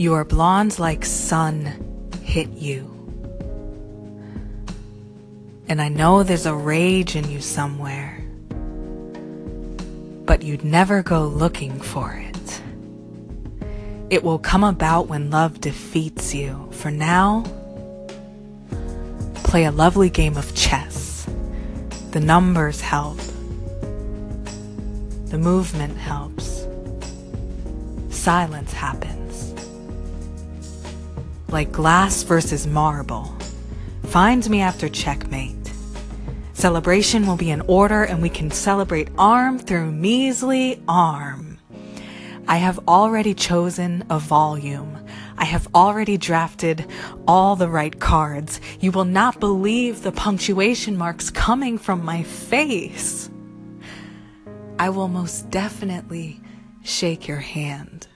Your blonde like sun hit you. And I know there's a rage in you somewhere, but you'd never go looking for it. It will come about when love defeats you. For now, play a lovely game of chess. The numbers help. The movement helps. Silence happens. Like glass versus marble. Find me after checkmate. Celebration will be in order and we can celebrate arm through measly arm. I have already chosen a volume. I have already drafted all the right cards. You will not believe the punctuation marks coming from my face. I will most definitely shake your hand.